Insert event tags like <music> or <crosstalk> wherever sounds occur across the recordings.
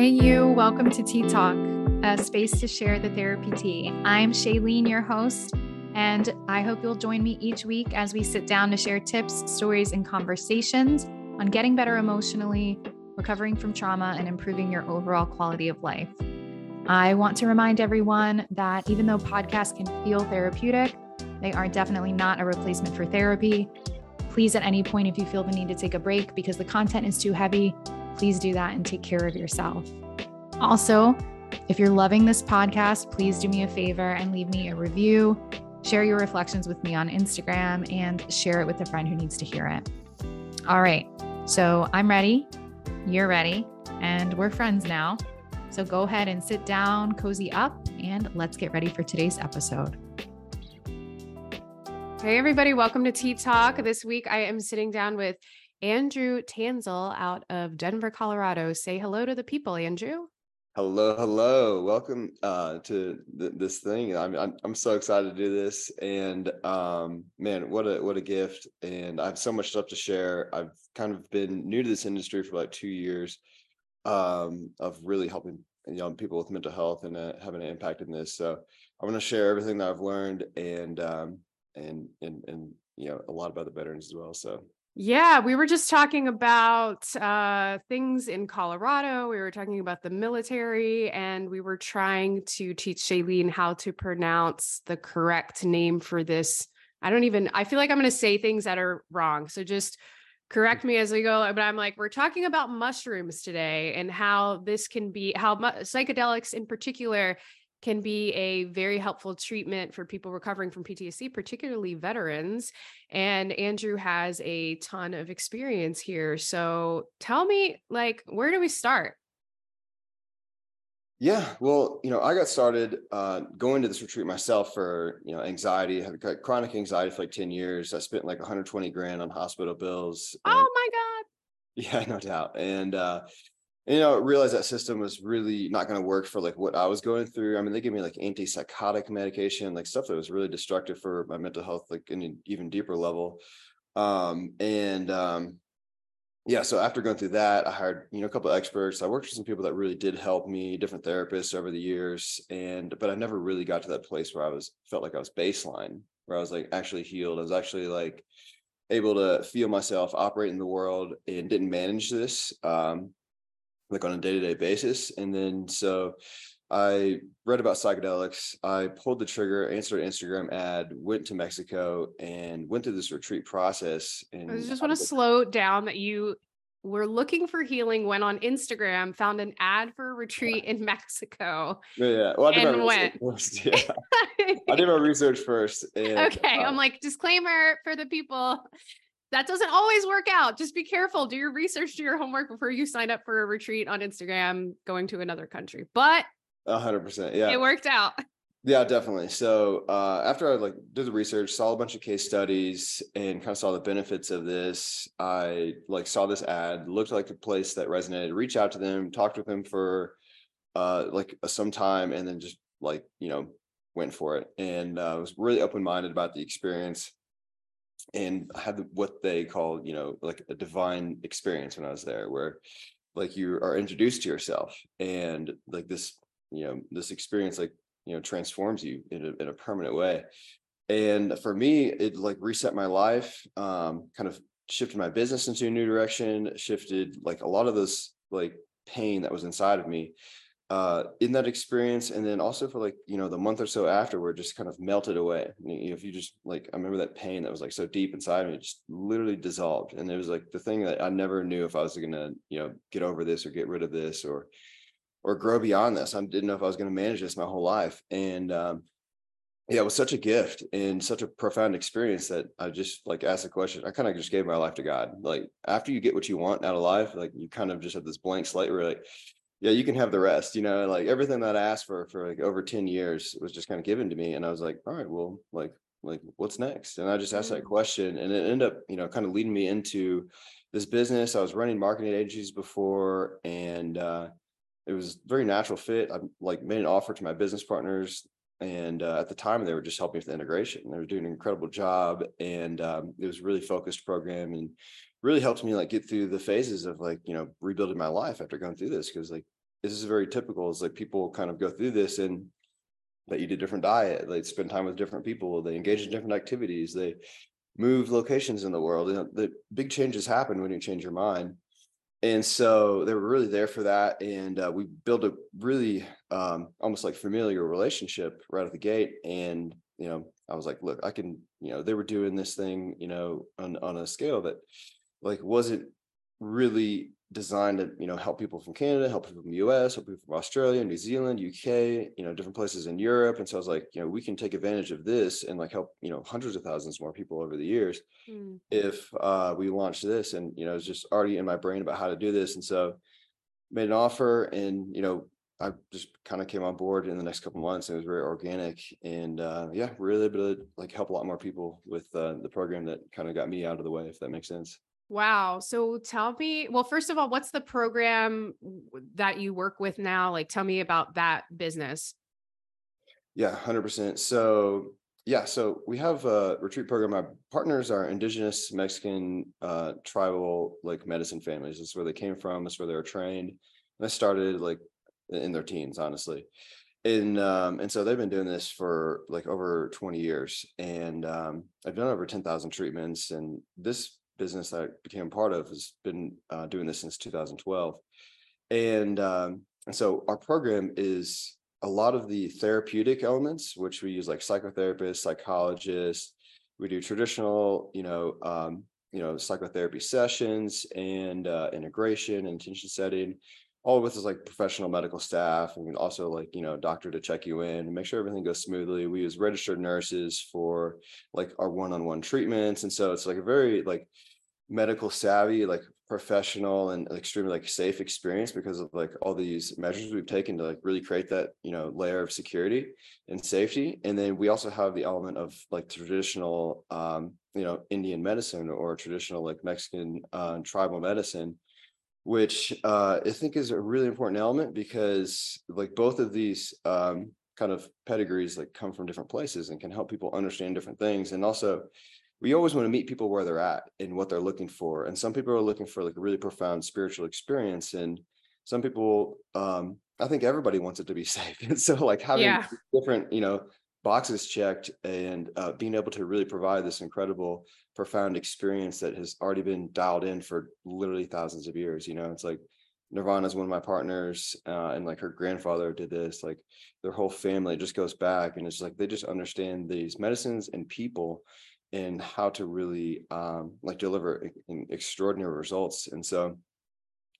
Hey, you, welcome to T-Talk, a space to share the therapy tea. I'm Shaelene, your host, and I hope you'll join me each week as we sit down to share tips, stories, and conversations on getting better emotionally, recovering from trauma, and improving your overall quality of life. I want to remind everyone that even though podcasts can feel therapeutic, they are definitely not a replacement for therapy. Please, at any point, if you feel the need to take a break because the content is too heavy, please do that and take care of yourself. Also, if you're loving this podcast, please do me a favor and leave me a review, share your reflections with me on Instagram, and share it with a friend who needs to hear it. All right, so I'm ready, you're ready, and we're friends now. So go ahead and sit down, cozy up, and let's get ready for today's episode. Hey, everybody, welcome to T-Talk. This week I am sitting down with Andrew Tansil out of Denver, Colorado. Say hello to the people, Andrew. Hello, hello. Welcome uh, to th- this thing. I'm, I'm I'm so excited to do this, and um, man, what a what a gift! And I have so much stuff to share. I've kind of been new to this industry for like two years, um, of really helping young people with mental health and uh, having an impact in this. So I'm going to share everything that I've learned and um, and and and you know a lot about the veterans as well. So yeah, we were just talking about uh, things in Colorado. We were talking about the military, and we were trying to teach Shaelene how to pronounce the correct name for this. I don't even, I feel like I'm going to say things that are wrong. So just correct me as we go. But I'm like, we're talking about mushrooms today and how this can be, how mu- psychedelics in particular can be a very helpful treatment for people recovering from PTSD, particularly veterans. And Andrew has a ton of experience here. So tell me, like, where do we start? Yeah, well, you know, I got started uh, going to this retreat myself for you know anxiety. I had chronic anxiety for like ten years. I spent like 120 grand on hospital bills. Oh my god! Yeah, <laughs> no doubt. And uh, you know realized that system was really not going to work for like what i was going through. I mean they gave me like antipsychotic medication like stuff that was really destructive for my mental health like in an even deeper level. Um and um yeah so after going through that i hired you know a couple of experts. I worked with some people that really did help me different therapists over the years and but i never really got to that place where i was felt like i was baseline where i was like actually healed. I was actually like able to feel myself operate in the world and didn't manage this um like on a day-to-day basis and then so i read about psychedelics i pulled the trigger answered an instagram ad went to mexico and went through this retreat process and i just want to slow down that you were looking for healing went on instagram found an ad for a retreat in mexico yeah, yeah. Well, I did and went first. <laughs> Yeah. i did my <laughs> research first and, okay i'm um like disclaimer for the people that doesn't always work out. Just be careful. Do your research, do your homework before you sign up for a retreat on Instagram going to another country. But a hundred percent. Yeah. It worked out. <laughs> Yeah, definitely. So uh, after I like did the research, saw a bunch of case studies, and kind of saw the benefits of this, I like saw this ad, looked like a place that resonated. Reach out to them, talked with them for uh, like some time, and then just like you know went for it. And uh, was really open minded about the experience and I had what they call you know like a divine experience when i was there where like you are introduced to yourself and like this you know this experience like you know transforms you in a, in a permanent way. And for me it like reset my life um kind of shifted my business into a new direction shifted like a lot of this like pain that was inside of me uh, in that experience and then also for like you know the month or so afterward just kind of melted away. You know, if you just like i remember that pain that was like so deep inside me just literally dissolved and it was like the thing that i never knew if i was gonna you know get over this or get rid of this or or grow beyond this. I didn't know if i was to manage this my whole life and um yeah it was such a gift and such a profound experience that i just like asked the question i kind of just gave my life to god. Like after you get what you want out of life like you kind of just have this blank slate where like yeah, you can have the rest, you know, like everything that I asked for for like over 10 years was just kind of given to me. And I was like, all right, well, like, like what's next? And I just asked that mm-hmm. question and it ended up, you know, kind of leading me into this business. I was running marketing agencies before and uh it was very natural fit. I like made an offer to my business partners and uh, at the time they were just helping with the integration. They were doing an incredible job and um, it was really focused program and really helped me like get through the phases of like you know rebuilding my life after going through this because like this is very typical. Is like people kind of go through this and that eat a different diet, they spend time with different people, they engage in different activities, they move locations in the world. You know, the big changes happen when you change your mind. And so they were really there for that. And uh, we built a really um, almost like familiar relationship right at the gate. And, you know, I was like, look, I can, you know, they were doing this thing, you know, on, on a scale that like wasn't really designed to you know help people from Canada, help people from the US, help people from Australia, New Zealand, UK, you know, different places in Europe. And so I was like, you know, we can take advantage of this and like help, you know, hundreds of thousands more people over the years mm. if uh we launch this. And you know, it's just already in my brain about how to do this. And so made an offer and you know, I just kind of came on board in the next couple months and it was very organic and uh yeah, really able to like help a lot more people with uh, the program that kind of got me out of the way, if that makes sense. Wow. So tell me, well, first of all, what's the program that you work with now? Like, tell me about that business. Yeah, 100%. So, yeah, so we have a retreat program. Our partners are indigenous Mexican uh, tribal like medicine families. This is where they came from, this is where they were trained. And I started like in their teens, honestly. And um, and so they've been doing this for like over 20 years. And um, I've done over 10,000 treatments. And this business that I became part of has been uh, doing this since 2012. And um, and so our program is a lot of the therapeutic elements, which we use like psychotherapists, psychologists. We do traditional, you know, um, you know, psychotherapy sessions and uh, integration and intention setting. All with is like professional medical staff and also like you know doctor to check you in and make sure everything goes smoothly. We use registered nurses for like our one-on-one treatments, and so it's like a very like medical savvy, like professional and extremely like safe experience because of like all these measures we've taken to like really create that you know layer of security and safety. And then we also have the element of like traditional um you know indian medicine or traditional like mexican uh, tribal medicine which uh i think is a really important element because like both of these um kind of pedigrees like come from different places and can help people understand different things. And also we always want to meet people where they're at and what they're looking for. And some people are looking for like a really profound spiritual experience. And some people, um, I think everybody wants it to be <laughs> safe. And so like having yeah. different, you know, boxes checked and uh, being able to really provide this incredible, profound experience that has already been dialed in for literally thousands of years. You know, it's like Nirvana is one of my partners, uh, and like her grandfather did this. Like their whole family just goes back, and it's like they just understand these medicines and people in how to really um, like deliver extraordinary results. And so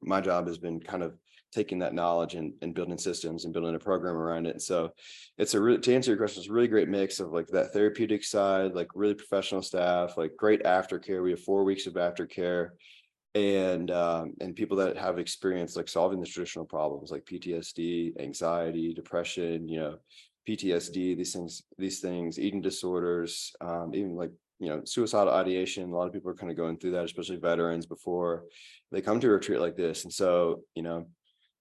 my job has been kind of taking that knowledge and, and building systems and building a program around it. So it's a really, to answer your question, it's a really great mix of like that therapeutic side, like really professional staff, like great aftercare. We have four weeks of aftercare and um, and people that have experience like solving the traditional problems like PTSD, anxiety, depression, you know, PTSD, these things, these things, eating disorders, um, even like you know, suicidal ideation. A lot of people are kind of going through that, especially veterans before they come to a retreat like this. And so, you know,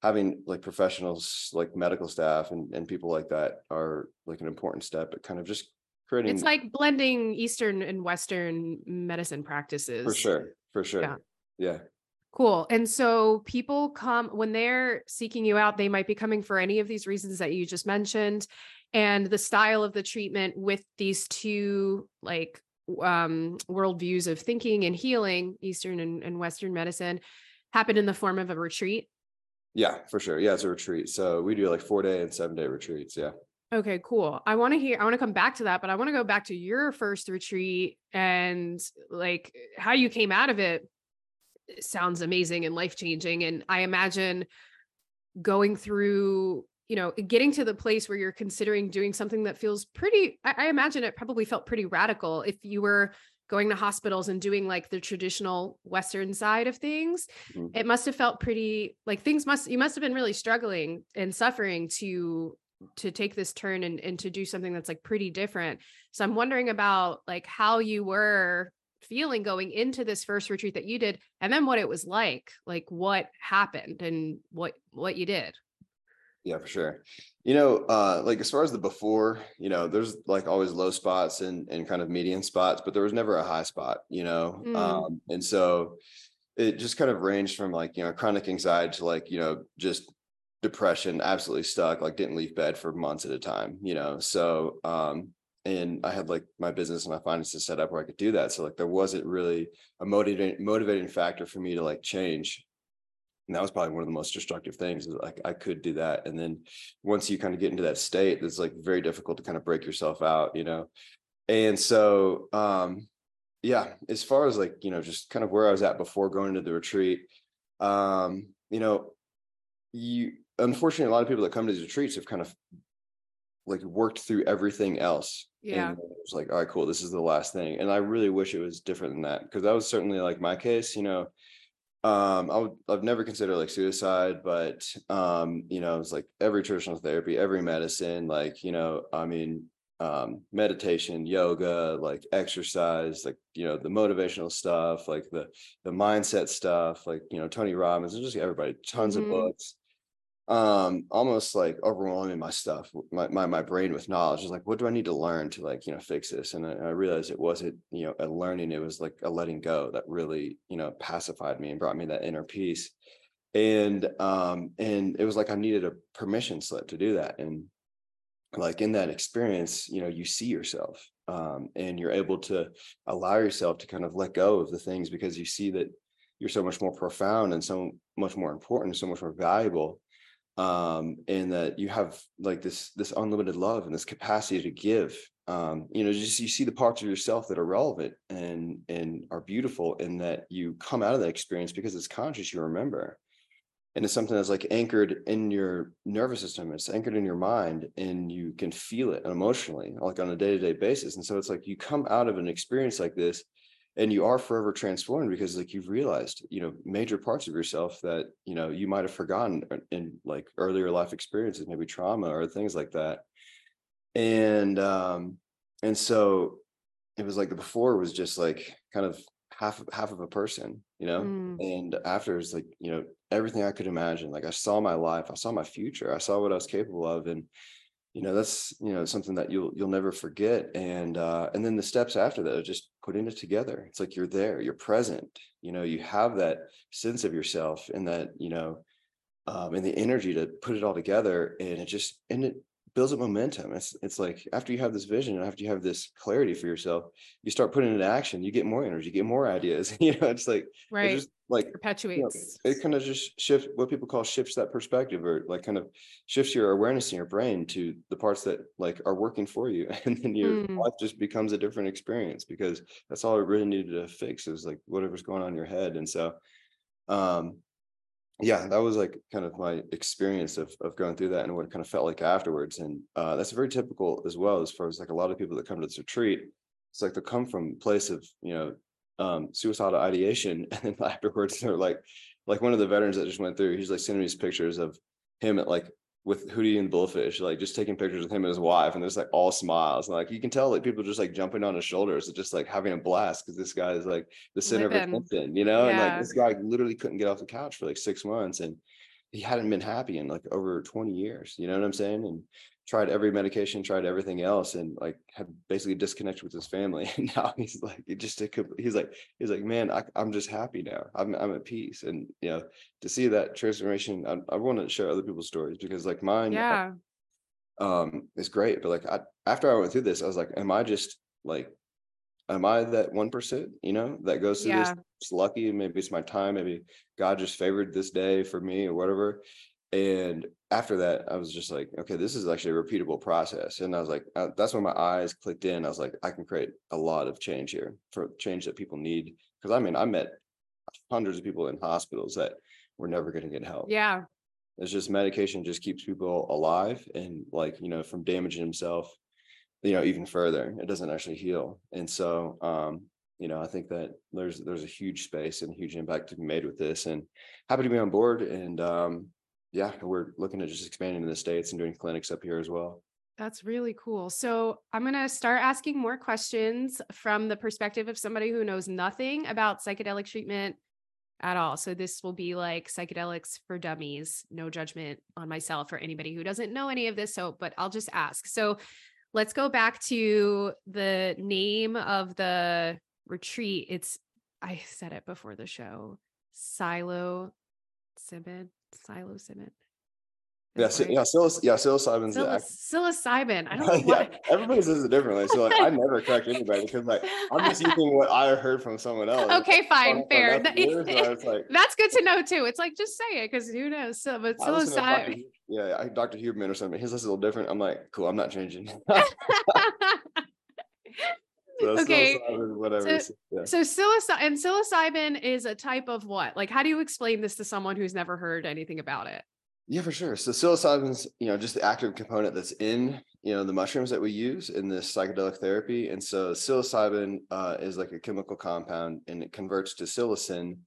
having like professionals like medical staff and, and people like that are like an important step at kind of just creating it's like blending Eastern and Western medicine practices. For sure. For sure. Yeah. Yeah. Cool. And so people come when they're seeking you out, they might be coming for any of these reasons that you just mentioned. And the style of the treatment with these two like um worldviews of thinking and healing, Eastern and, and Western medicine, happen in the form of a retreat. Yeah, for sure. Yeah, it's a retreat. So we do like four day and seven day retreats. Yeah. Okay, cool. I want to hear, I want to come back to that, but I want to go back to your first retreat and like how you came out of it sounds amazing and life changing. And I imagine going through, you know, getting to the place where you're considering doing something that feels pretty, I, I imagine it probably felt pretty radical if you were going to hospitals and doing like the traditional western side of things mm-hmm. it must have felt pretty like things must you must have been really struggling and suffering to to take this turn and, and to do something that's like pretty different so i'm wondering about like how you were feeling going into this first retreat that you did and then what it was like like what happened and what what you did yeah for sure you know uh like as far as the before you know there's like always low spots and and kind of median spots but there was never a high spot you know mm. um and so it just kind of ranged from like you know chronic anxiety to like you know just depression, absolutely stuck, like didn't leave bed for months at a time, you know. So um and I had like my business and my finances set up where I could do that. So like there wasn't really a motivating motivating factor for me to like change. And that was probably one of the most destructive things is like I could do that. And then once you kind of get into that state, it's like very difficult to kind of break yourself out, you know. And so um yeah, as far as like, you know, just kind of where I was at before going to the retreat, um, you know, you unfortunately a lot of people that come to these retreats have kind of like worked through everything else. Yeah. And it was like, all right, cool. This is the last thing. And I really wish it was different than that. Cause that was certainly like my case, you know. Um, I would I've never considered like suicide, but um, you know, it's like every traditional therapy, every medicine, like, you know, I mean, um meditation yoga like exercise like you know the motivational stuff like the the mindset stuff like you know tony robbins and just everybody tons Mhm. of books um almost like overwhelming my stuff my, my my brain with knowledge is like what do i need to learn to like you know fix this? And I, I realized it wasn't you know a learning it was like a letting go that really you know pacified me and brought me that inner peace. And um and it was like i needed a permission slip to do that. And like in that experience you know you see yourself um and you're able to allow yourself to kind of let go of the things because you see that you're so much more profound and so much more important so much more valuable um and that you have like this this unlimited love and this capacity to give um you know just you see the parts of yourself that are relevant and and are beautiful and that you come out of that experience because it's conscious you remember. And it's something that's like anchored in your nervous system it's anchored in your mind and you can feel it emotionally like on a day-to-day basis. And so it's like you come out of an experience like this and you are forever transformed because like you've realized you know major parts of yourself that you know you might have forgotten uh, in like earlier life experiences maybe trauma or things like that and um and so it was like the before was just like kind of half half of a person you know Mm. and after it's like you know everything i could imagine like i saw my life i saw my future i saw what i was capable of and you know that's you know something that you'll you'll never forget and uh and then the steps after that are just putting it together it's like you're there you're present you know you have that sense of yourself and that you know um and the energy to put it all together and it just and it builds up momentum it's it's like after you have this vision and after you have this clarity for yourself you start putting it into action you get more energy you get more <laughs> ideas you know it's like it Right. just like you know, Perpetuates. it kind of just shifts what people call shifts that perspective or like kind of shifts your awareness in your brain to the parts that like are working for you <laughs> and then your Mm. life just becomes a different experience because that's all it really needed to fix is like whatever's going on in your head and so um yeah that was like kind of my experience of of going through that and what it kind of felt like afterwards and uh that's very typical as well as far as like a lot of people that come to this retreat it's like they'll come from a place of you know um suicidal ideation <laughs> and then afterwards they're like like one of the veterans that just went through he's like sending me these pictures of him at like with Hootie and Blowfish, like just taking pictures with him and his wife, and there's like all smiles. And like you can tell like people just like jumping on his shoulders and just like having a blast because this guy is like the center of Living. attention, you know? And like this guy literally couldn't get off the couch for like six months and he hadn't been happy in like over 20 years, you know what I'm saying? And tried every medication, tried everything else, and like had basically disconnected with his family. <laughs> And now he's like, it just took, he's like, he's like, man, I, I'm just happy now. I'm, I'm at peace. And, you know, to see that transformation, I, I want to share other people's stories because like mine, Yeah. um is great but like I, after i went through this i was like am i just like am i that one percent you know that goes to Yeah. this it's lucky maybe it's my time maybe god just favored this day for me or whatever. And after that i was just like okay this is actually a repeatable process. And i was like uh, that's when my eyes clicked in. I was like i can create a lot of change here for change that people need. Because i mean i met hundreds of people in hospitals that were never going to get help. Yeah. it's just medication just keeps people alive and like, you know, from damaging himself, you know, even further. It doesn't actually heal. And so um, you know, I think that there's there's a huge space and huge impact to be made with this and happy to be on board. And um, yeah, we're looking at just expanding to the States and doing clinics up here as well. That's really cool. So I'm going to start asking more questions from the perspective of somebody who knows nothing about psychedelic treatment at all. So this will be like psychedelics for dummies, no judgment on myself or anybody who doesn't know any of this. So, but I'll just ask. So let's go back to the name of the retreat. It's, I said it before the show, Silo Simon, Silo Simon. Yeah, that yeah, right? yeah, psilocybin's Psil- act- psilocybin. I don't <laughs> know yeah, everybody says it differently. So like I never correct anybody because like I'm just <laughs> using what I heard from someone else. <laughs> Okay, fine, Like, fair. that's or like, That's good to know too. It's like just say it because who knows? So, but I listen to Dr. psilocybin. Yeah, I, Dr. Huberman or something. His list is a little different. I'm like, cool. I'm not changing. So Okay, psilocybin, whatever. so- yeah. So psilocybin and psilocybin is a type of what? Like, how do you explain this to someone who's never heard anything about it? Yeah, for sure. So psilocybin's, you know, just the active component that's in, you know, the mushrooms that we use in this psychedelic therapy. And so psilocybin uh, is like a chemical compound and it converts to psilocin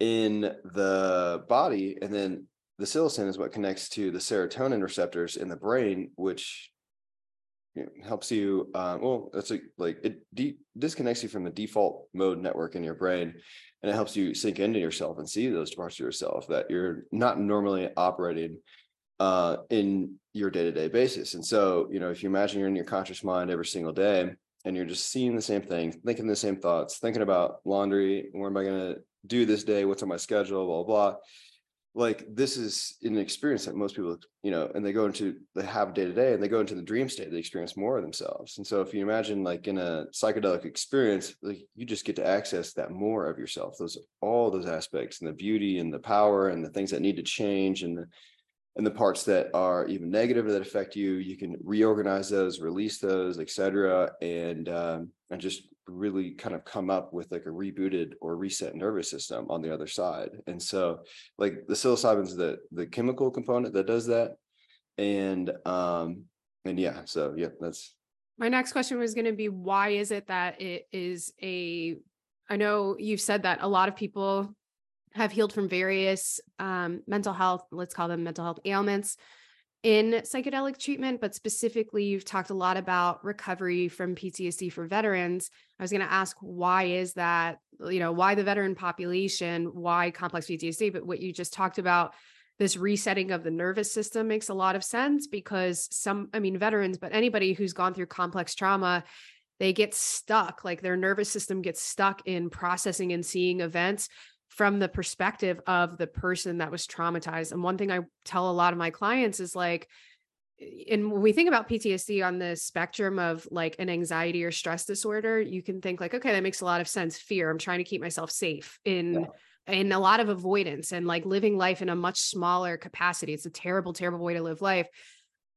in the body. And then the psilocin is what connects to the serotonin receptors in the brain, which know, helps you, uh, well, it's a, like it de- disconnects you from the default mode network in your brain and it helps you sink into yourself and see those parts of yourself that you're not normally operating uh, in your day-to-day basis. And so, you know, if you imagine you're in your conscious mind every single day and you're just seeing the same thing, thinking the same thoughts, thinking about laundry, where am I going to do this day? What's on my schedule? Blah, blah, blah. Like this is an experience that most people, you know, and they go into, they have day to day and they go into the dream state, they experience more of themselves. And so if you imagine like in a psychedelic experience, like you just get to access that more of yourself, those, all those aspects and the beauty and the power and the things that need to change and the, and the parts that are even negative that affect you, you can reorganize those, release those, etc and um, and just really kind of come up with like a rebooted or reset nervous system on the other side. And so, like the psilocybin's the the chemical component that does that, and um and yeah, so yeah, that's My next question was going to be why is it that it is a I know you've said that a lot of people have healed from various um, mental health, let's call them mental health ailments in psychedelic treatment, but specifically, you've talked a lot about recovery from PTSD for veterans. I was going to ask, why is that? You know, why the veteran population? Why complex PTSD? But what you just talked about, this resetting of the nervous system makes a lot of sense because some, I mean, veterans, but anybody who's gone through complex trauma, they get stuck, like their nervous system gets stuck in processing and seeing events from the perspective of the person that was traumatized. And one thing I tell a lot of my clients is like, and when we think about PTSD on the spectrum of like an anxiety or stress disorder, you can think like, okay, that makes a lot of sense. Fear. I'm trying to keep myself safe in in a lot of avoidance and like living life in a much smaller capacity. It's a terrible, terrible way to live life.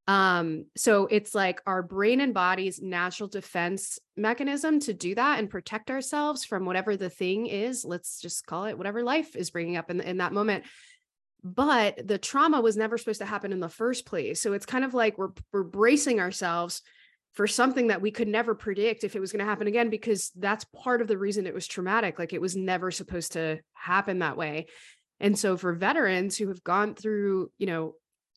Um, so it's like our brain and body's natural defense mechanism to do that and protect ourselves from whatever the thing is. Let's just call it whatever life is bringing up in, in that moment. But the trauma was never supposed to happen in the first place. So it's kind of like we're we're bracing ourselves for something that we could never predict if it was going to happen again because that's part of the reason it was traumatic like it was never supposed to happen that way and so for veterans who have gone through you know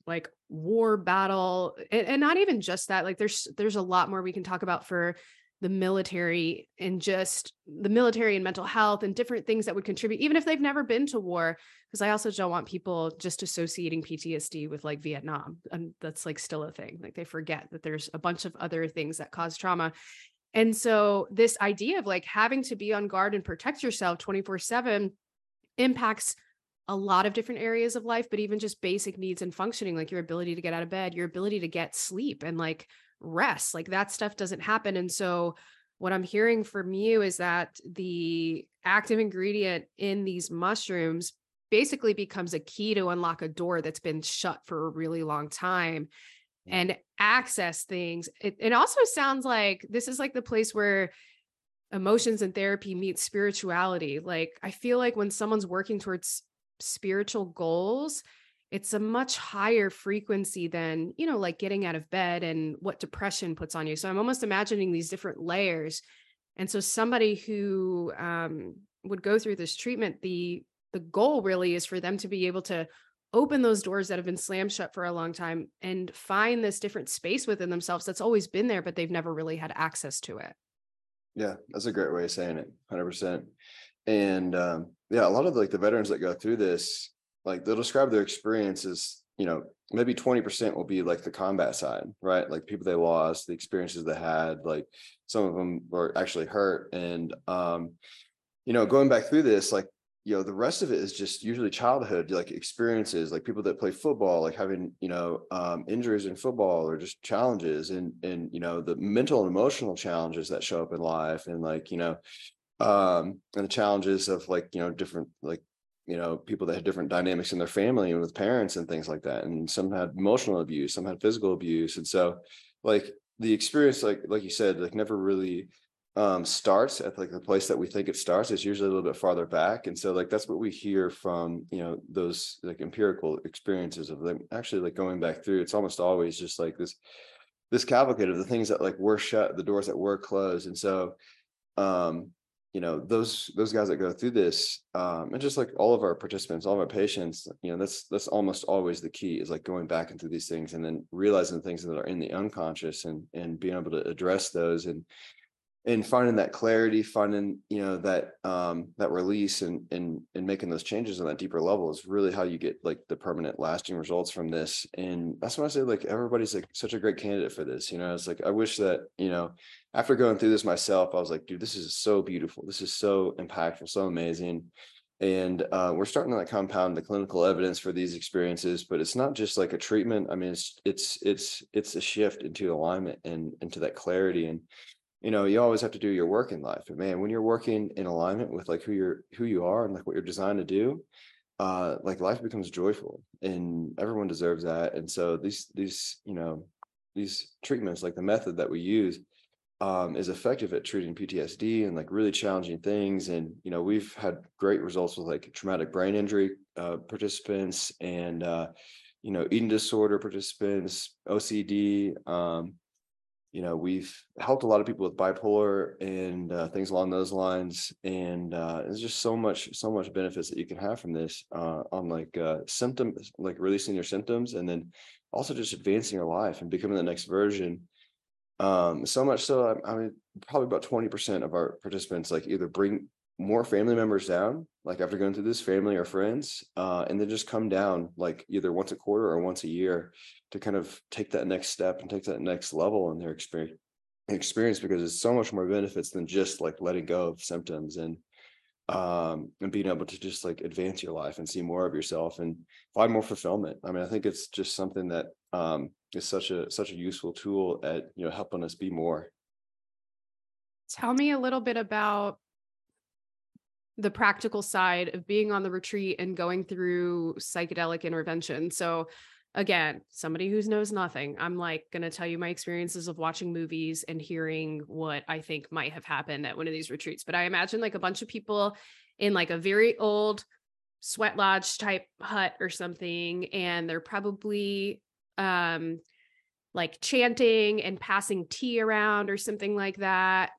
like war battle and, and not even just that like there's there's a lot more we can talk about for the military and just the military and mental health and different things that would contribute even if they've never been to war because i also don't want people just associating ptsd with like vietnam and that's like still a thing like they forget that there's a bunch of other things that cause trauma. And so this idea of like having to be on guard and protect yourself 24 7 impacts a lot of different areas of life, but even just basic needs and functioning, like your ability to get out of bed, your ability to get sleep and like rest, like that stuff doesn't happen. And so, what I'm hearing from you is that the active ingredient in these mushrooms basically becomes a key to unlock a door that's been shut for a really long time and access things. It, it also sounds like this is like the place where emotions and therapy meet spirituality. Like, I feel like when someone's working towards spiritual goals, it's a much higher frequency than, you know, like getting out of bed and what depression puts on you. So I'm almost imagining these different layers. And so somebody who um, would go through this treatment, the the goal really is for them to be able to open those doors that have been slammed shut for a long time and find this different space within themselves that's always been there, but they've never really had access to it. Yeah, that's a great way of saying it. Hundred percent. And um, yeah, a lot of like the veterans that go through this, like they'll describe their experiences. You know, maybe twenty percent will be like the combat side, right? Like people they lost, the experiences they had. Like some of them were actually hurt, and um, you know, going back through this, like you know the rest of it is just usually childhood like experiences like people that play football like having you know um, injuries in football or just challenges and and you know the mental and emotional challenges that show up in life and like you know um and the challenges of like you know different like you know people that had different dynamics in their family and with parents and things like that and some had emotional abuse some had physical abuse and so like the experience like like you said like never really um starts at like the place that we think it starts it's usually a little bit farther back and so like that's what we hear from you know those like empirical experiences of them actually like going back through it's almost always just like this this cavalcade of the things that like were shut the doors that were closed and so um you know those those guys that go through this um and just like all of our participants all of our patients you know that's that's almost always the key is like going back into these things and then realizing the things that are in the unconscious and and being able to address those and and finding that clarity finding you know that um that release and and and making those changes on that deeper level is really how you get like the permanent lasting results from this. And that's why i say like everybody's like such a great candidate for this you know? It's like i wish that you know after going through this myself i was like dude this is so beautiful. This is so impactful so amazing. And uh, we're starting to like compound the clinical evidence for these experiences but it's not just like a treatment. I mean it's it's it's it's a shift into alignment and into that clarity. And you know you always have to do your work in life but man when you're working in alignment with like who you're who you are and like what you're designed to do uh like life becomes joyful and everyone deserves that and so these these you know these treatments like the method that we use um, is effective at treating PTSD and like really challenging things. And you know, we've had great results with like traumatic brain injury uh, participants and uh, you know, eating disorder participants, OCD, um, you know we've helped a lot of people with bipolar and uh, things along those lines and uh, there's just so much so much benefits that you can have from this uh, on like uh, symptoms like releasing your symptoms and then also just advancing your life and becoming the next version. Um, so much so I, I mean probably about 20% of our participants like either bring more family members down like after going through this family or friends uh, and then just come down like either once a quarter or once a year to kind of take that next step and take that next level in their experience experience because it's so much more benefits than just like letting go of symptoms and um and being able to just like advance your life and see more of yourself and find more fulfillment. I mean i think it's just something that um is such a such a useful tool at you know helping us be more. Tell me a little bit about the practical side of being on the retreat and going through psychedelic intervention. So again, somebody who knows nothing, I'm like going to tell you my experiences of watching movies and hearing what I think might have happened at one of these retreats. But I imagine like a bunch of people in like a very old sweat lodge type hut or something and they're probably um like chanting and passing tea around or something like that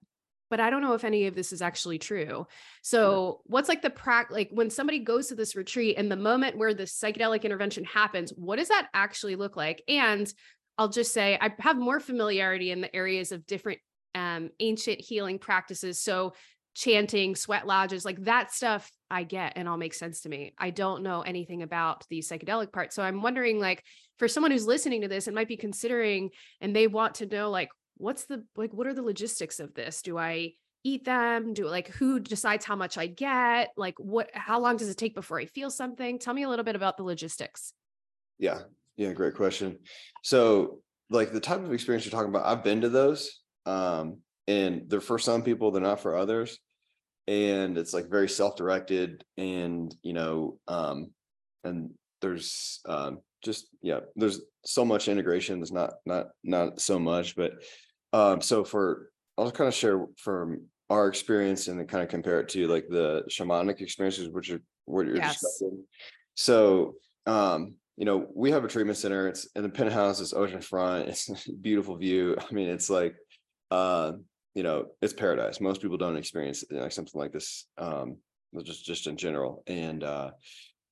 but I don't know if any of this is actually true. So, what's like the prac like when somebody goes to this retreat and the moment where the psychedelic intervention happens, what does that actually look like? And I'll just say I have more familiarity in the areas of different um, ancient healing practices. So, chanting, sweat lodges, like that stuff I get and all makes sense to me. I don't know anything about the psychedelic part. So, I'm wondering like for someone who's listening to this and might be considering and they want to know like what's the like what are the logistics of this? Do i eat them? Do like who decides how much i get? Like what how long does it take before i feel something? Tell me a little bit about the logistics. Yeah. Yeah great question. So like the type of experience you're talking about i've been to those um and they're for some people they're not for others and it's like very self-directed and you know um and there's um just yeah there's so much integration there's not not not so much but um, so for I'll kind of share from our experience and then kind of compare it to like the shamanic experiences, which are what you're yes. discussing. So um, you know, we have a treatment center. It's in the penthouse, it's ocean front, it's a <laughs> beautiful view. I mean, it's like uh, you know, it's paradise. Most people don't experience like something like this, um, just just in general. And uh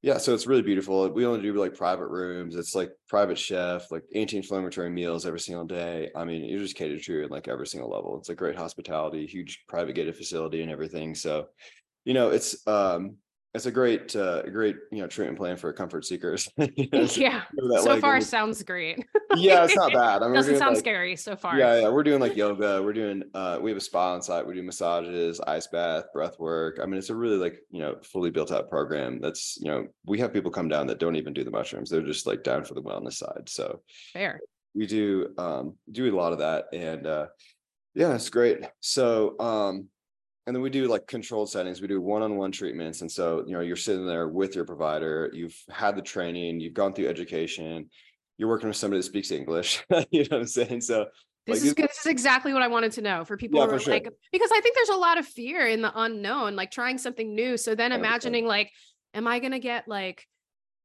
yeah, so it's really beautiful. We only do like private rooms. It's like private chef, like anti-inflammatory meals every single day. I mean, you're just catered to in like every single level. It's a great hospitality, huge private gated facility and everything. So, you know, it's um it's a great uh great you know treatment plan for comfort seekers <laughs> <laughs> You know, so yeah. So far sounds great. <laughs> yeah it's not bad I mean, doesn't sound like- scary so far. Yeah, yeah, we're doing like yoga. We're doing uh we have a spa on site. We do massages, ice bath, breath work. I mean, it's a really like, you know, fully built out program. That's, you know, we have people come down that don't even do the mushrooms. They're just like down for the wellness side. So Fair. we do um do a lot of that and uh yeah, it's great. So um and then we do like controlled settings. We do one-on-one treatments. And so, you know, you're sitting there with your provider, you've had the training, you've gone through education, you're working with somebody that speaks English. <laughs> you know what I'm saying? So This Like, is good. This is exactly what I wanted to know for people Yeah, who for are sure. like because I think there's a lot of fear in the unknown, like trying something new. So then imagining like, am I gonna get like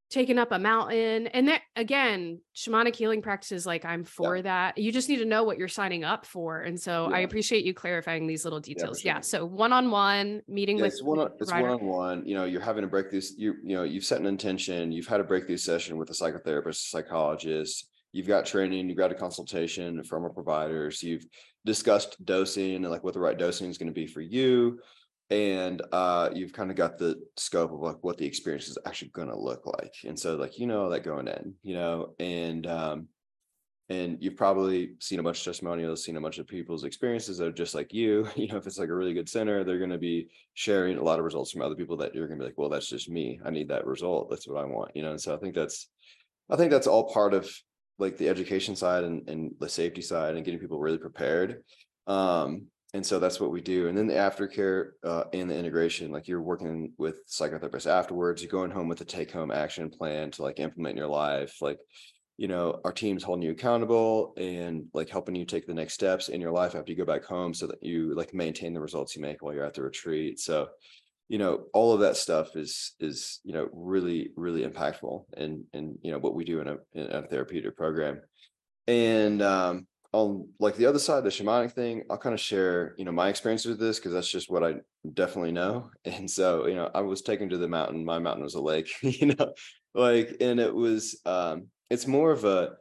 taken up a mountain? And that again, shamanic healing practices, like I'm for that. You just need to know what you're signing up for. And so I appreciate you clarifying these little details. sure. Yeah. So one-on-one meeting Yeah, with it's one on, it's one-on-one you know, you're having a breakthrough, you, you know, you've set an intention, you've had a breakthrough session with a psychotherapist, psychologist. You've got training, you've got a consultation from our providers, you've discussed dosing and like what the right dosing is going to be for you. And uh, you've kind of got the scope of like what the experience is actually going to look like. And so like, you know, that going in, you know, and um, and you've probably seen a bunch of testimonials, seen a bunch of people's experiences that are just like you. <laughs> You know, if it's like a really good center, they're going to be sharing a lot of results from other people that you're going to be like, well, that's just me. I need that result. That's what I want. You know, and so I think that's, I think that's all part of like the education side and, and the safety side and getting people really prepared. Um, and so that's what we do. And then the aftercare uh, and the integration, like you're working with psychotherapists afterwards, you're going home with a take home action plan to like implement in your life. Like, you know, our team's holding you accountable and like helping you take the next steps in your life after you go back home so that you like maintain the results you make while you're at the retreat. So, you know, all of that stuff is is, you know, really, really impactful and and you know what we do in a in a therapeutic program. And um on like the other side, the shamanic thing, I'll kind of share, you know, my experience with this because that's just what I definitely know. <laughs> And so, you know, I was taken to the mountain. My mountain was a lake, <laughs> you know, like, and it was, um, it's more of a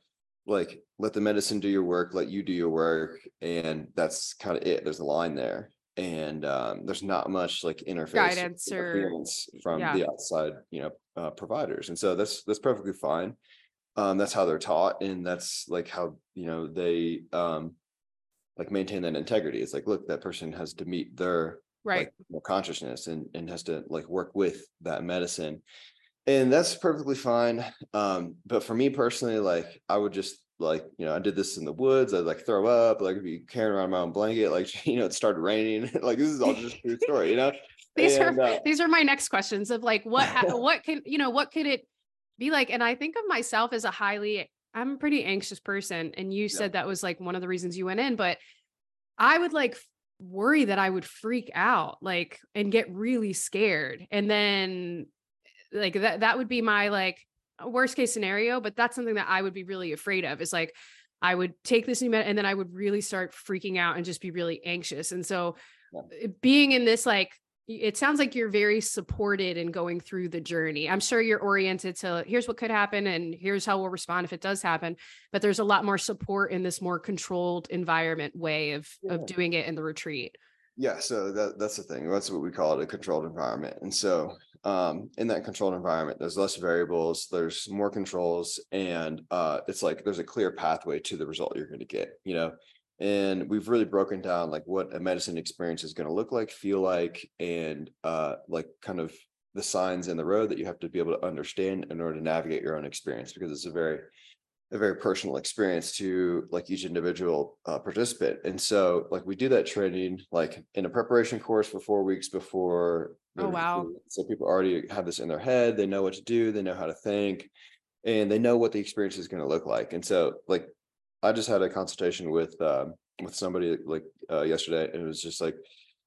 like, let the medicine do your work, let you do your work. And that's kind of it. There's a line there. And um, there's not much like interface Guidance or- from yeah. the outside, you know, uh, providers. And so that's that's perfectly fine um that's how they're taught and that's like how you know they um like maintain that integrity. It's like look that person has to meet their Right. like consciousness and and has to like work with that medicine. And that's perfectly fine um but for me personally like i would just like you know i did this in the woods i'd like throw up like be carrying around my own blanket like <laughs> you know it started raining <laughs> like this is all just a true story you know? <laughs> These And, are uh, these are my next questions of like what what can you know what could it be like and i think of myself as a highly i'm a pretty anxious person and you said that was like one of the reasons you went in but i would like worry that i would freak out like and get really scared and then like that that would be my like worst case scenario but that's something that i would be really afraid of is like i would take this new med and then i would really start freaking out and just be really anxious and so Yeah. uh, being in this like it sounds like you're very supported in going through the journey. I'm sure you're oriented to here's what could happen and here's how we'll respond if it does happen, but there's a lot more support in this more controlled environment way of Yeah. of doing it in the retreat. Yeah, so that that's the thing. That's what we call it a controlled environment. And so um in that controlled environment, there's less variables, there's more controls, and uh it's like there's a clear pathway to the result you're going to get, you know. And we've really broken down like what a medicine experience is going to look like, feel like, and uh like kind of the signs in the road that you have to be able to understand in order to navigate your own experience because it's a very a very personal experience to like each individual uh, participant. And so like we do that training like in a preparation course for four weeks before. Oh, wow. So people already have this in their head. They know what to do. They know how to think and they know what the experience is going to look like. And so like I just had a consultation with um with somebody like uh, yesterday and it was just like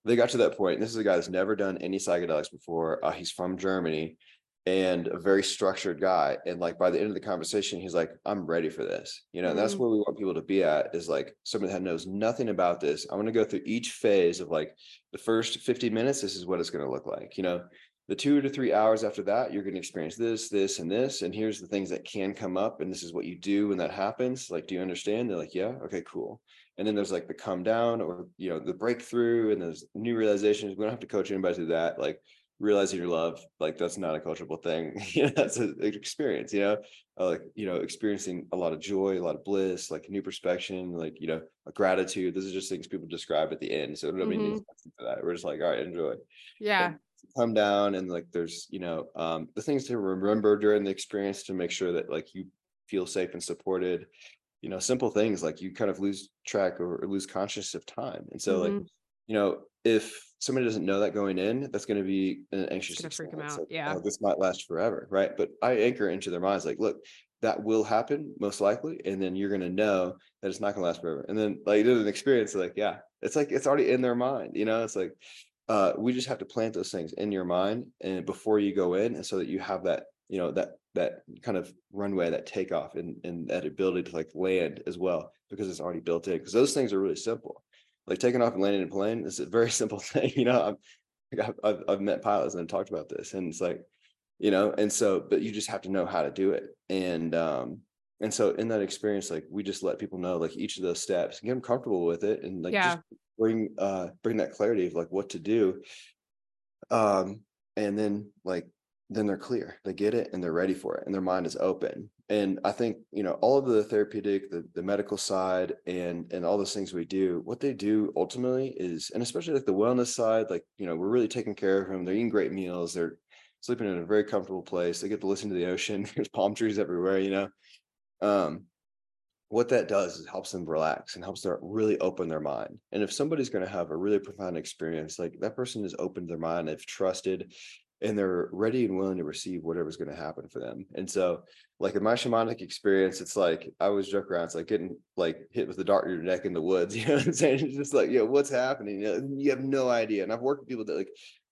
they got to that point. And this is a guy that's never done any psychedelics before. Uh, he's from Germany and a very structured guy. And like by the end of the conversation, he's like, I'm ready for this. You know, and that's Mhm. where we want people to be at is like somebody that knows nothing about this. I'm going to go through each phase of like the first 50 minutes. This is what it's going to look like. You know, the two to three hours after that, you're going to experience this, this, and this. And here's the things that can come up. And this is what you do when that happens. Like, do you understand? They're like, yeah. Okay, cool. And then there's like the come down or, you know, the breakthrough and there's new realizations. We don't have to coach anybody through that. Like, realizing your love like that's not a culturable thing <laughs> you know that's an experience you know uh, like you know experiencing a lot of joy a lot of bliss like new perspective like you know a gratitude these are just things people describe at the end so nobody mm-hmm. needs for that we're just like all right enjoy yeah come down and like there's you know um the things to remember during the experience to make sure that like you feel safe and supported. You know simple things like you kind of lose track or, lose conscious of time. And so mm-hmm. like you know if somebody doesn't know that going in that's going to be an anxious it's freak them out like, yeah. Oh, this might last forever right? But i anchor into their minds like look that will happen most likely and then you're going to know that it's not going to last forever. And then like there's an experience like yeah it's like it's already in their mind you know? It's like uh we just have to plant those things in your mind and before you go in and so that you have that you know that that kind of runway that takeoff and and that ability to like land as well because it's already built in because those things are really simple. Like taking off and landing in a plane is a very <laughs> simple thing you know I've, I've, I've met pilots and talked about this and it's like you know and so but you just have to know how to do it. And um and so in that experience like we just let people know like each of those steps and get them comfortable with it and like yeah. just bring uh bring that clarity of like what to do. Um and then like then they're clear they get it and they're ready for it and their mind is open. And i think you know all of the therapeutic the, the medical side and and all those things we do what they do ultimately is and especially like the wellness side like you know we're really taking care of them they're eating great meals they're sleeping in a very comfortable place they get to listen to the ocean <laughs> there's palm trees everywhere you know um what that does is helps them relax and helps them really open their mind and if somebody's going to have a really profound experience like that person has opened their mind they've trusted and they're ready and willing to receive whatever's going to happen for them. And so, like in my shamanic experience, it's like I always joke around, it's like getting like hit with the dart in your neck in the woods. <laughs> You know what I'm saying? It's just like, know, what's happening? You, know, you have no idea. And I've worked with people that like,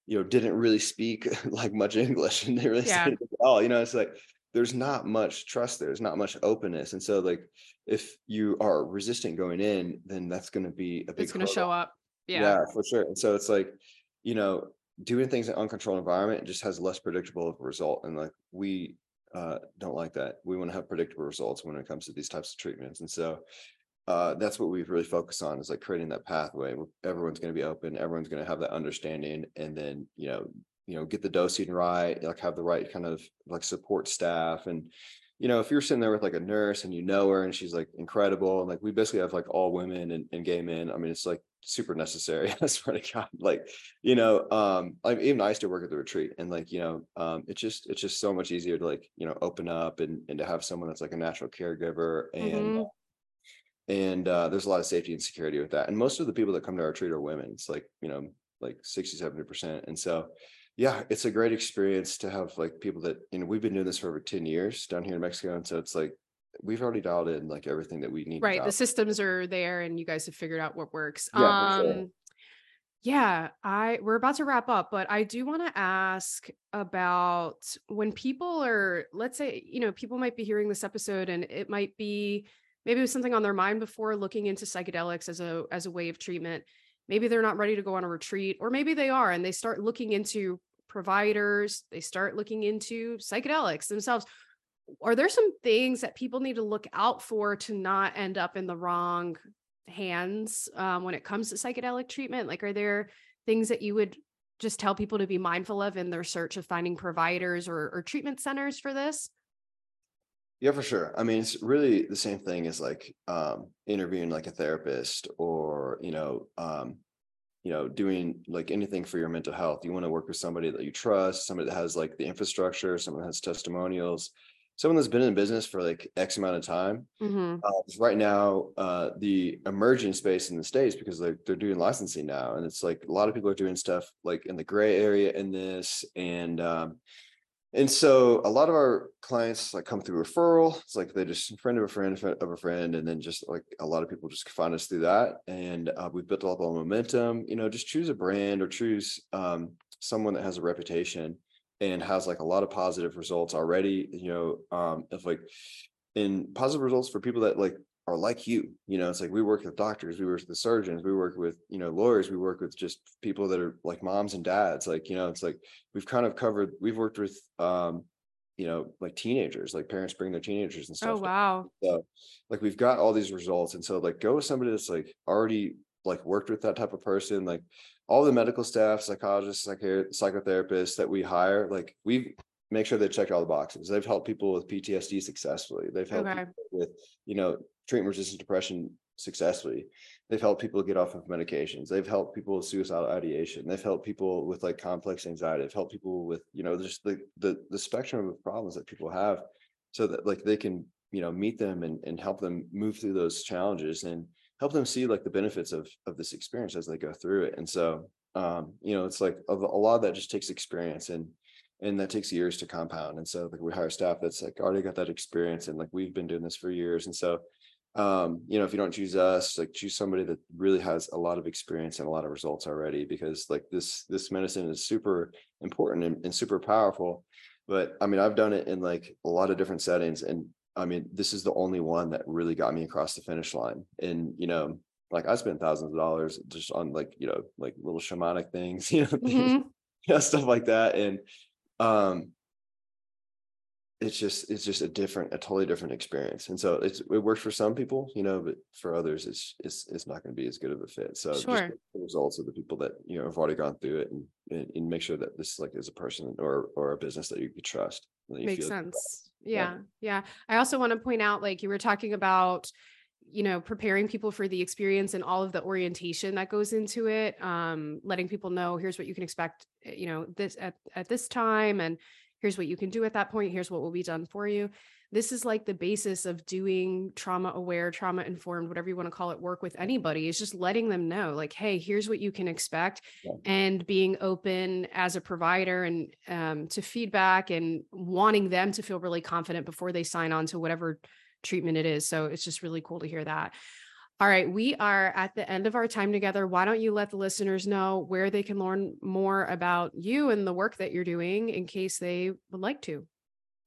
you know, didn't really speak <laughs> like much English and they really yeah. said it at all. You know, it's like there's not much trust there. there's not much openness. And so like if you are resistant going in, then that's going to be a big it's going to show up. Yeah. yeah, for sure. And so it's like, you know, doing things in an uncontrolled environment just has less predictable of a result. And like we uh, don't like that. We want to have predictable results when it comes to these types of treatments. And so uh, that's what we've really focused on is like creating that pathway where everyone's going to be open, everyone's going to have that understanding, and then you know, you know, get the dosing right, like have the right kind of like support staff and you know, if you're sitting there with like a nurse and you know her and she's like incredible, and like we basically have like all women and, and gay men. I mean, it's like super necessary. <laughs> I swear to God. Like, you know, um, like even I used to work at the retreat and like, you know, um, it's just it's just so much easier to like, you know, open up and and to have someone that's like a natural caregiver and mm-hmm. and uh, there's a lot of safety and security with that. And most of the people that come to our retreat are women. It's like, you know, like 60, 70 percent. And so yeah, it's a great experience to have like people that you know we've been doing this for over 10 years down here in Mexico. And so it's like we've already dialed in like everything that we need. Right. The systems are there and you guys have figured out what works. Yeah, um sure. yeah, I we're about to wrap up, but I do want to ask about when people are, let's say, you know, people might be hearing this episode and it might be maybe it was something on their mind before looking into psychedelics as a as a way of treatment maybe they're not ready to go on a retreat or maybe they are and they start looking into providers, they start looking into psychedelics themselves. Are there some things that people need to look out for to not end up in the wrong hands um, when it comes to psychedelic treatment? Like, are there things that you would just tell people to be mindful of in their search of finding providers or, or treatment centers for this? Yeah, for sure. I mean, it's really the same thing as like um, interviewing like a therapist or, you know, um, you know doing like anything for your mental health you want to work with somebody that you trust somebody that has like the infrastructure someone that has testimonials someone that's been in business for like x amount of time mm-hmm. uh, right now uh, the emerging space in the states because they're, they're doing licensing now and it's like a lot of people are doing stuff like in the gray area in this and um, and so a lot of our clients like come through referral it's like they just friend of a friend of a friend and then just like a lot of people just find us through that and uh, we've built up a momentum you know just choose a brand or choose um, someone that has a reputation and has like a lot of positive results already you know um if like in positive results for people that like are like you you know it's like we work with doctors we work with surgeons we work with you know lawyers we work with just people that are like moms and dads like you know it's like we've kind of covered we've worked with um you know like teenagers like parents bring their teenagers and oh, stuff oh wow so like we've got all these results and so like go with somebody that's like already like worked with that type of person like all the medical staff, psychologists, psychotherapists that we hire, like we make sure they check all the boxes. They've helped people with PTSD successfully. They've helped Okay. with, you know, treatment resistant depression successfully. They've helped people get off of medications. They've helped people with suicidal ideation. They've helped people with like complex anxiety. They've helped people with, you know, just the the the spectrum of problems that people have so that like they can, you know, meet them and and help them move through those challenges and help them see like the benefits of of this experience as they go through it. And so um, you know, it's like a, a lot of that just takes experience and and that takes years to compound. And so like we hire staff that's like already got that experience and like we've been doing this for years. And so um, you know, if you don't choose us, like choose somebody that really has a lot of experience and a lot of results already, because like this this medicine is super important and, and super powerful. But I mean, I've done it in like a lot of different settings, and I mean, this is the only one that really got me across the finish line. And you know, like I spent thousands of dollars just on like you know like little shamanic things, <laughs> you know, things, Mhm. <laughs> you know, stuff like that, and um it's just it's just a different a totally different experience and so it's it works for some people you know but for others it's it's it's not going to be as good of a fit so just Sure. the results of the people that you know have already gone through it and, and and make sure that this like is a person or or a business that you could trust Makes sense. Yeah. Yeah. Yeah. I also want to point out, like you were talking about, you know, preparing people for the experience and all of the orientation that goes into it. Um, letting people know here's what you can expect, eh, you know, this at, at this time, and here's what you can do at that point. Here's what will be done for you. This is like the basis of doing trauma aware, trauma informed, whatever you want to call it, work with anybody is just letting them know, like, hey, here's what you can expect Yeah. and being open as a provider and um, to feedback and wanting them to feel really confident before they sign on to whatever treatment it is. So it's just really cool to hear that. All right, we are at the end of our time together. Why don't you let the listeners know where they can learn more about you and the work that you're doing in case they would like to?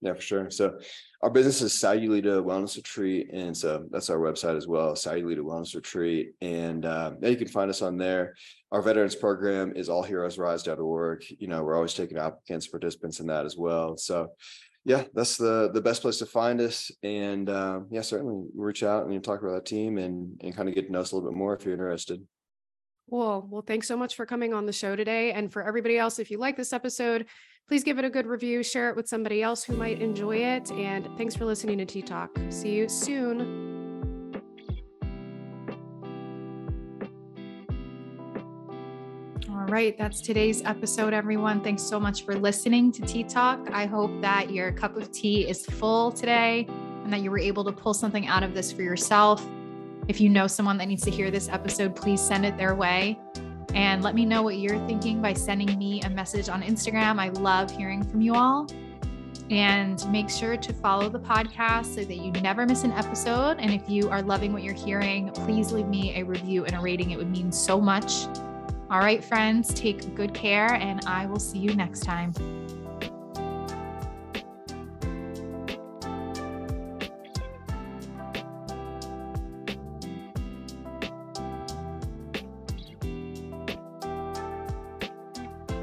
Yeah, for sure. So our business is Sayulita Wellness Retreat. And so that's our website as well, Sayulita Wellness Retreat. And uh, yeah, you can find us on there. Our veterans program is allheroesrise.org. You know, we're always taking applicants, participants in that as well. So yeah, that's the the best place to find us. And um, yeah, certainly reach out and talk about that team and and kind of get to know us a little bit more if you're interested. Cool. Well, thanks so much for coming on the show today. And for everybody else, if you like this episode, please give it a good review, share it with somebody else who might enjoy it. And thanks for listening to T-Talk. See you soon. Right, that's today's episode, everyone. Thanks so much for listening to T-Talk. I hope that your cup of tea is full today and that you were able to pull something out of this for yourself. If you know someone that needs to hear this episode, please send it their way. And let me know what you're thinking by sending me a message on Instagram. I love hearing from you all. And make sure to follow the podcast so that you never miss an episode. And if you are loving what you're hearing, please leave me a review and a rating. It would mean so much. All right, friends, take good care, and I will see you next time.